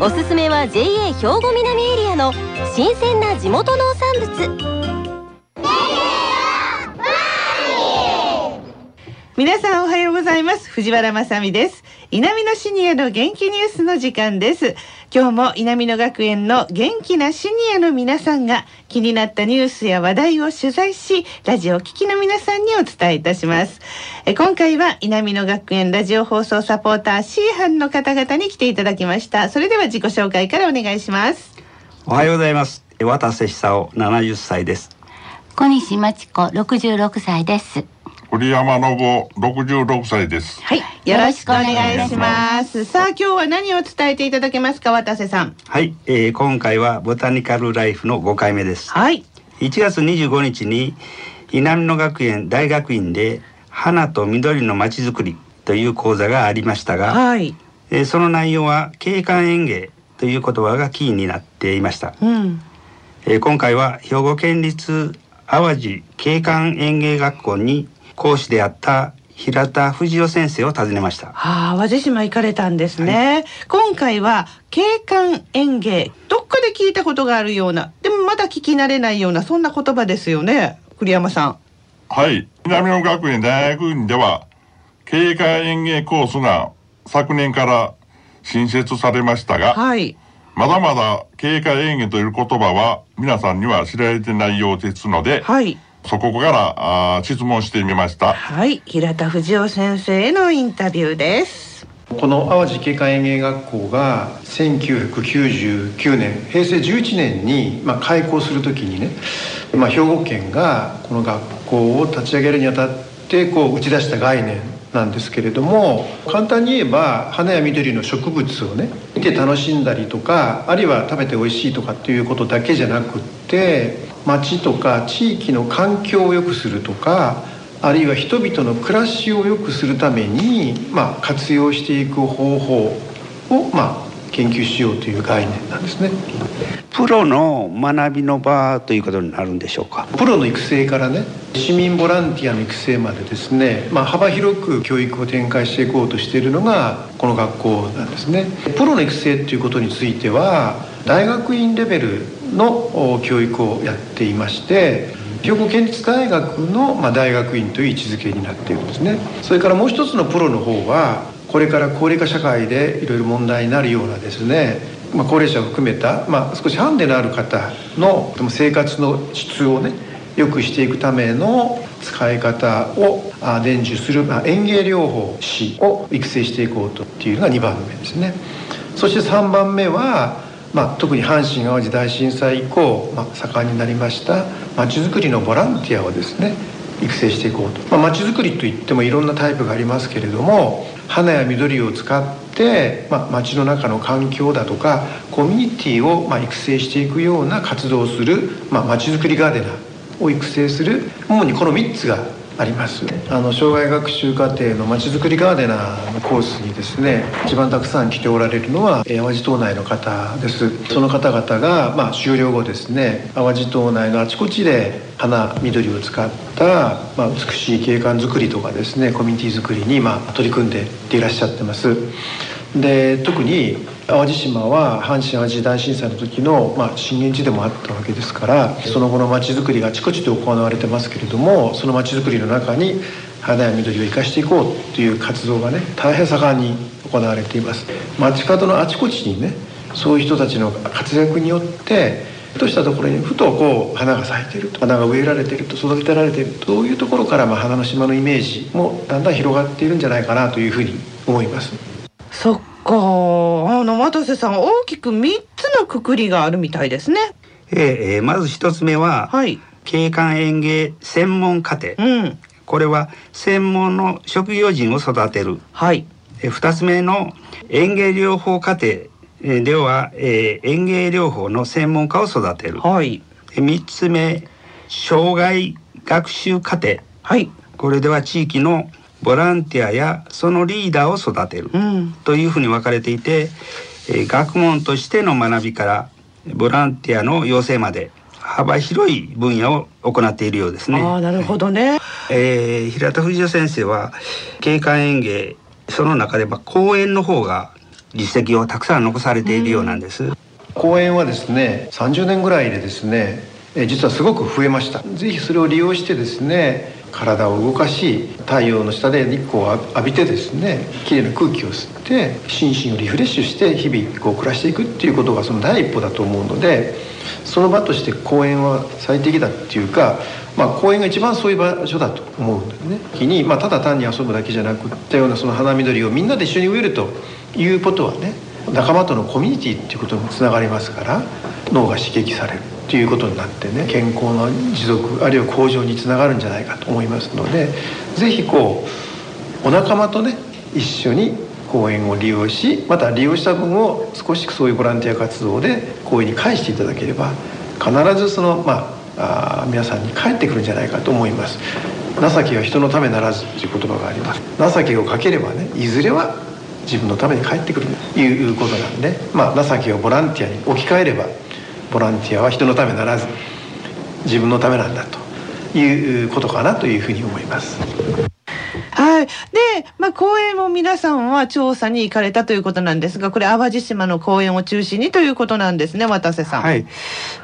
おすすめは JA 兵庫南エリアの新鮮な地元農産物。皆さんおはようございます。藤原まさです。南のシニアの元気ニュースの時間です。今日も南の学園の元気なシニアの皆さんが気になったニュースや話題を取材しラジオ聴きの皆さんにお伝えいたします。え今回は南の学園ラジオ放送サポーター C 班の方々に来ていただきました。それでは自己紹介からお願いします。おはようございます。渡瀬久夫70歳です。小西真知子66歳です栗山信夫66歳です。はい。よろしくお願いします。さあ今日は何を伝えていただけますか渡瀬さん。はい、えー、今回はボタニカルライフの5回目です。はい。1月25日に南野学園大学院で花と緑のまちづくりという講座がありましたが、はい。えーその内容は景観園芸という言葉がキーになっていました、うん。えー今回は兵庫県立淡路景観園芸学校に講師であった平田藤夫先生を訪ねましたはあ、淡路島行かれたんですね。今回は景観園芸、どっかで聞いたことがあるような、でもまだ聞き慣れないようなそんな言葉ですよね。栗山さん。はい。南野学園大学院では、経過園芸コースが昨年から新設されましたが、はい。まだまだ経過園芸という言葉は皆さんには知られてないようですので、はい。そこからあー質問してみました。はい。平田藤夫先生へのインタビューです。この淡路景観園芸学校が1999年平成11年に、まあ、開校する時にね、まあ、兵庫県がこの学校を立ち上げるにあたってこう打ち出した概念なんですけれども簡単に言えば花や緑の植物をね見て楽しんだりとかあるいは食べて美味しいとかっていうことだけじゃなくって町とか地域の環境を良くするとかあるいは人々の暮らしを良くするために、まあ、活用していく方法を、まあ、研究しようという概念なんですね。プロの学びの場ということになるんでしょうか？プロの育成からね市民ボランティアの育成までですね、まあ、幅広く教育を展開していこうとしているのがこの学校なんですね。プロの育成ということについては大学院レベルのお教育をやっていまして兵庫県立大学の、まあ、大学院という位置づけになっているんですね。それからもう一つのプロの方はこれから高齢化社会でいろいろ問題になるようなですねまあ、高齢者を含めた、まあ、少しハンデのある方の生活の質をね良くしていくための使い方をあ伝授する、まあ、園芸療法士を育成していこうとっていうのが2番目ですね。そして3番目は、まあ、特に阪神・淡路大震災以降、まあ、盛んになりましたまちづくりのボランティアをですね育成していこうと。まあ、町づくりといってもいろんなタイプがありますけれども花や緑を使って、まあ、町の中の環境だとかコミュニティをまあ育成していくような活動をする、まあ、町づくりガーデナーを育成する主にこの3つがあります。あの障害学習課程のまちづくりガーデナーのコースにですね一番たくさん来ておられるのは淡路島内の方です。その方々が、まあ、終了後ですね淡路島内のあちこちで花緑を使った、まあ、美しい景観づくりとかですねコミュニティづくりに、まあ、取り組んでいらっしゃってます。で特に淡路島は阪神・淡路大震災の時の、まあ、震源地でもあったわけですからその後の町づくりがあちこちで行われてますけれどもその町づくりの中に花や緑を生かしていこうという活動がね大変盛んに行われています街角のあちこちにねそういう人たちの活躍によってふとしたところにふとこう花が咲いていると花が植えられていると育てられているとそういうところからまあ花の島のイメージもだんだん広がっているんじゃないかなというふうに思います。そっか。あの、渡瀬さん、大きく3つのくくりがあるみたいですね。えーえーまず一つ目は、はい。景観園芸専門家庭うん。これは専門の職業人を育てるはい。えー二つ目の園芸療法課程えーでは、えー園芸療法の専門家を育てるはいえ3つ目障害学習課程はいこれでは地域のボランティアやそのリーダーを育てるうんというふうに分かれていて、えー学問としての学びからボランティアの養成まで幅広い分野を行っているようですね。ああなるほどねえー平田藤代先生は景観園芸その中でまあ公園の方が実績をたくさん残されているようなんです。公園はですね30年ぐらいでですねえ実はすごく増えましたぜひそれを利用してですね体を動かし太陽の下で日光を浴びてですねきれいな空気を吸って心身をリフレッシュして日々こう暮らしていくっていうことがその第一歩だと思うのでその場として公園は最適だっていうか、まあ、公園が一番そういう場所だと思うんですね。時に、まあ、ただ単に遊ぶだけじゃなくったようなその花緑をみんなで一緒に植えるということはね仲間とのコミュニティっていうことにもつながりますから脳が刺激される。っていうことになってね健康の持続あるいは向上につながるんじゃないかと思いますのでぜひこうお仲間とね一緒に公園を利用しまた利用した分を少しそういうボランティア活動で公園に返していただければ必ずそのまあ皆さんに返ってくるんじゃないかと思います。情けは人のためならずという言葉があります。情けをかければねいずれは自分のために返ってくるということなんで、まあ、情けをボランティアに置き換えればボランティアは人のためならず自分のためなんだということかなというふうに思います。はい。で、まあ、公園も皆さんは調査に行かれたということなんですが、これ淡路島の公園を中心にということなんですね、渡瀬さん。はい、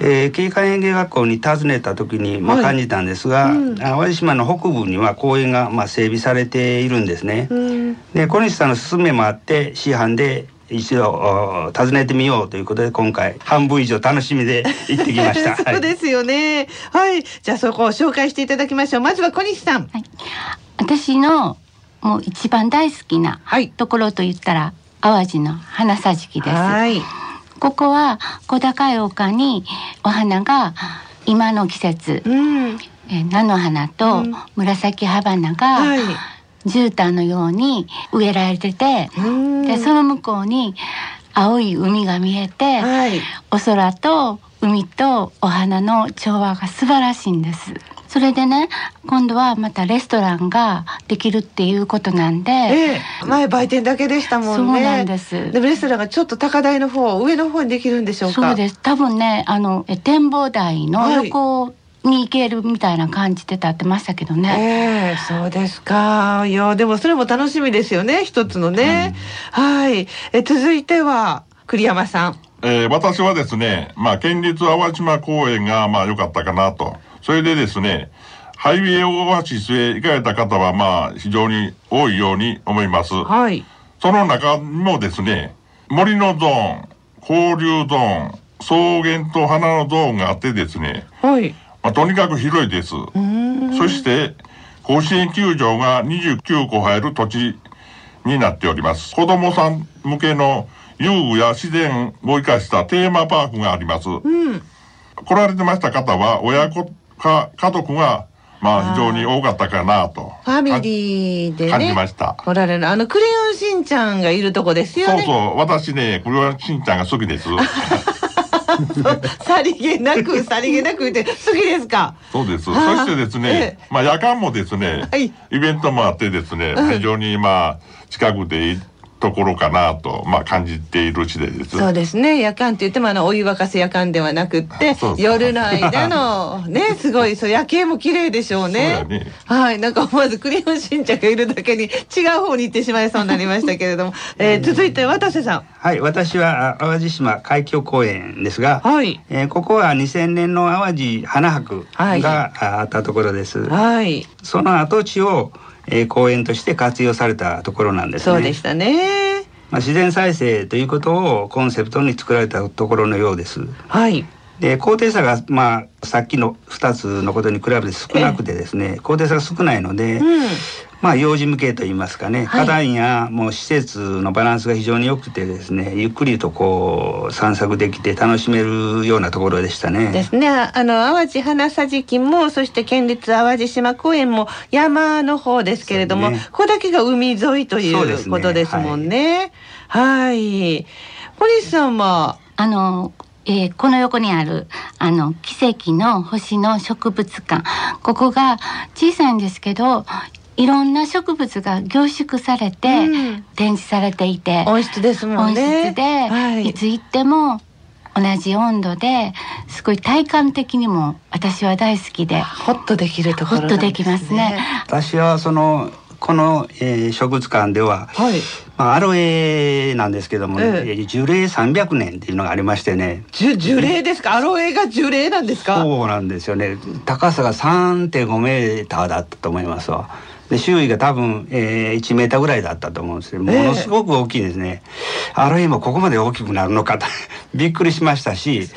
えー、景観園芸学校に訪ねた時に、まあ、はい感じたんですが、うん淡路島の北部には公園が、まあ、整備されているんですね。うん。で小西さんの勧めもあって市販で一度お訪ねてみようということで今回半分以上楽しみで行ってきました。そうですよね。はい。じゃあそこを紹介していただきましょう。まずは小西さん。私のもう一番大好きなはい。ところと言ったら淡路の花さじきです。はい。ここは小高い丘にお花が今の季節、うん。えー菜の花うとん紫花がはい。絨毯のように植えられてて、うんでその向こうに青い海が見えて、はい。お空と海とお花の調和が素晴らしいんです。それでね今度はまたレストランができるっていうことなんで、ええ、前売店だけでしたもんね。そうなんですでもレストランがちょっと高台の方、上の方にできるんでしょうか？そうです多分ねあのえ展望台の横に行けるみたいな感じで立ってましたけどね、ええそうですか。いや、でもそれも楽しみですよね、一つのね。はい。え、続いては、栗山さん。えー私はですね、まあ、県立淡路島公園が、まあ、良かったかなと。それでですね、ハイウェイオアシスへ行かれた方は、まあ、非常に多いように思います。はい。その中にもですね、森のゾーン、交流ゾーン、草原と花のゾーンがあってですね、はい。まあ、とにかく広いです。そして、甲子園球場が29個入る土地になっております。子供さん向けの遊具や自然を生かしたテーマパークがあります。うん。来られてました方は、親子か家族が、まあ非常に多かったかなと。ファミリーで感じね。ました。おられる。あの、クレヨンしんちゃんがいるとこですよね。そうそう、私ね、これはしんちゃんが好きです。さりげなく、さりげなくって、好きですか？そうです。そしてですえね、まあ夜間もですね、はいイベントもあってですね、うん非常にまあ近くでところかなと、まあ感じている次第です。そうですね。夜間って言っても、あの、お湯沸かせ夜間ではなくって夜の間の、ね、すごい、そう、夜景も綺麗でしょうね。ねはい。なんか思わずクレヨンしんちゃんがいるだけに違う方に行ってしまいそうになりましたけれども。えー続いて、渡瀬さん。はい、私はあ淡路島海峡公園ですが、はい。えーここは2000年の淡路花博はいが、ああったところです。はい。その跡地を、えー公園として活用されたところなんですね。そうでしたね。まあ、自然再生ということをコンセプトに作られたところのようです。はい。で高低差がまあさっきの2つのことに比べて少なくてですね高低差が少ないので、うん。まあ幼児向けといいますかね、はい花壇やもう施設のバランスが非常に良くてですねゆっくりとこう散策できて楽しめるようなところでしたね。ですね。あの、淡路花さじきも、そして県立淡路島公園も山の方ですけれども、ねここだけが海沿いといそうことですもんね。はい。小西さんは？あのえーこの横にあるあの奇跡の星の植物館ここが小さいんですけどいろんな植物が凝縮されてうん展示されていて、温室ですもん温ね。室で、はいい、つ行っても同じ温度ですごい体感的にも私は大好きでホッとできるところなんです、ね。ホッとできますね。私はそのこの、えー植物館では、はい。まあ、アロエなんですけどもね、ええ。えー樹齢300年っていうのがありましてね。樹樹齢ですか？アロエが樹齢なんですか？そうなんですよね。高さが3.5メーターだったと思いますわ。で周囲が多分、えー、1メーターぐらいだったと思うんですけどもえ。えのすごく大きいですね、アロエもここまで大きくなるのかと。びっくりしましたし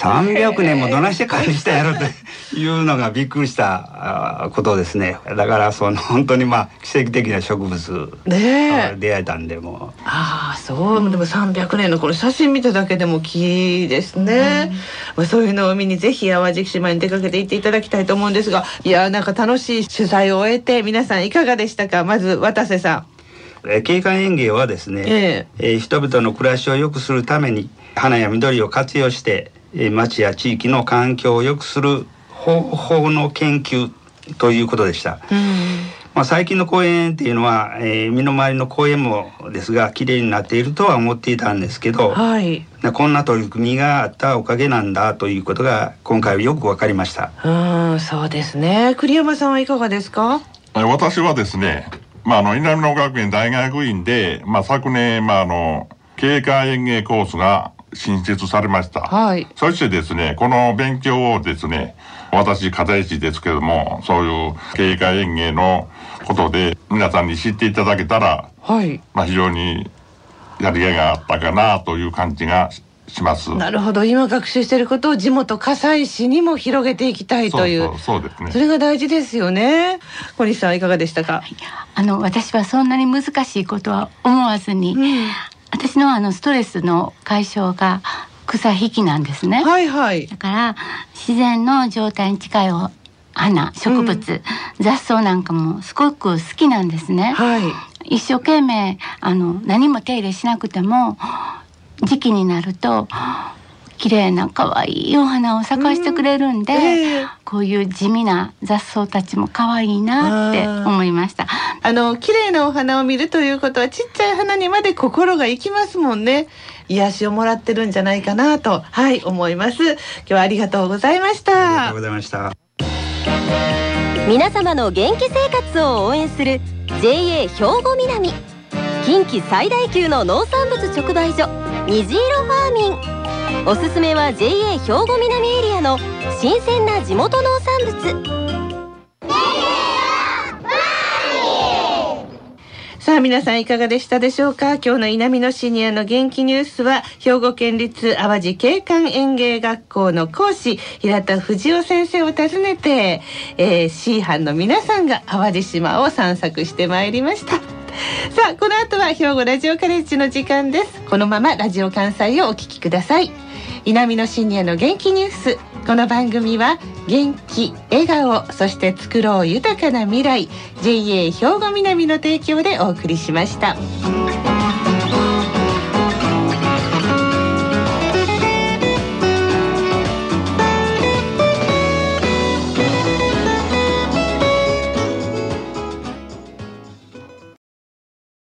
300年もどないして管理したんやろというのがびっくりしたことですね。だからその本当にまあ奇跡的な植物ね出会えたんでもう。ああそうでも300年のこの写真見ただけでも木ですね、まあ、そういうのを見にぜひ淡路島に出かけて行っていただきたいと思うんですがいやなんか楽しい取材を終えて皆さんいかがでしたか？まず渡瀬さえー景観園芸はですね、ええ。ー人々の暮らしを良くするために花や緑を活用して、えー町や地域の環境を良くする方法の研究ということでした。んうんまあ、最近の公園っていうのは、えー身の回りの公園もですが綺麗になっているとは思っていたんですけど、はいなこんな取り組みがあったおかげなんだということが今回はよく分かりました。うんそうですね栗山さんはいかがですか？え私はですね、まあ、あの、稲美野学園大学院で、まあ、昨年、まあ、あの、景観園芸コースが新設されました。はい。そしてですね、この勉強をですね、私、片石ですけども、そういう景観園芸のことで皆さんに知っていただけたら、はい。まあ、非常にやりがいがあったかなという感じがしします。なるほど。今学習していることを地元葛西市にも広げていきたいという。そうそうそうですね。そ。れが大事ですよね。小西さんいかがでしたか、あの私はそんなに難しいことは思わずに、うん私のあのストレスの解消が草引きなんですね。はいはいだから自然の状態に近いお花植物、雑草なんかもすごく好きなんですね。はい一生懸命あの何も手入れしなくても時期になると綺麗な可愛いお花を咲かしてくれるんで、ええこういう地味な雑草たちも可愛いなって思いました。あの綺麗なお花を見るということはちっちゃい花にまで心が行きますもんね。癒しをもらってるんじゃないかなとはい思います。今日はありがとうございましありがとたうございました。皆様の元気生活を応援する JA 兵庫南。近畿最大級の農産物直売所虹色ファーミン。おすすめは JA 兵庫南エリアの新鮮な地元農産物さあ皆さんいかがでしたでしょうか？今日の稲美のシニアの元気ニュースは兵庫県立淡路景観園芸学校の講師平田藤夫先生を訪ねて、えー、C 班の皆さんが淡路島を散策してまいりました。さあこの後は兵庫ラジオカレッジの時間です。このままラジオ関西をお聞きください。稲美野シニアの元気ニュース。この番組は元気笑顔そして作ろう豊かな未来。JA 兵庫南の提供でお送りしました。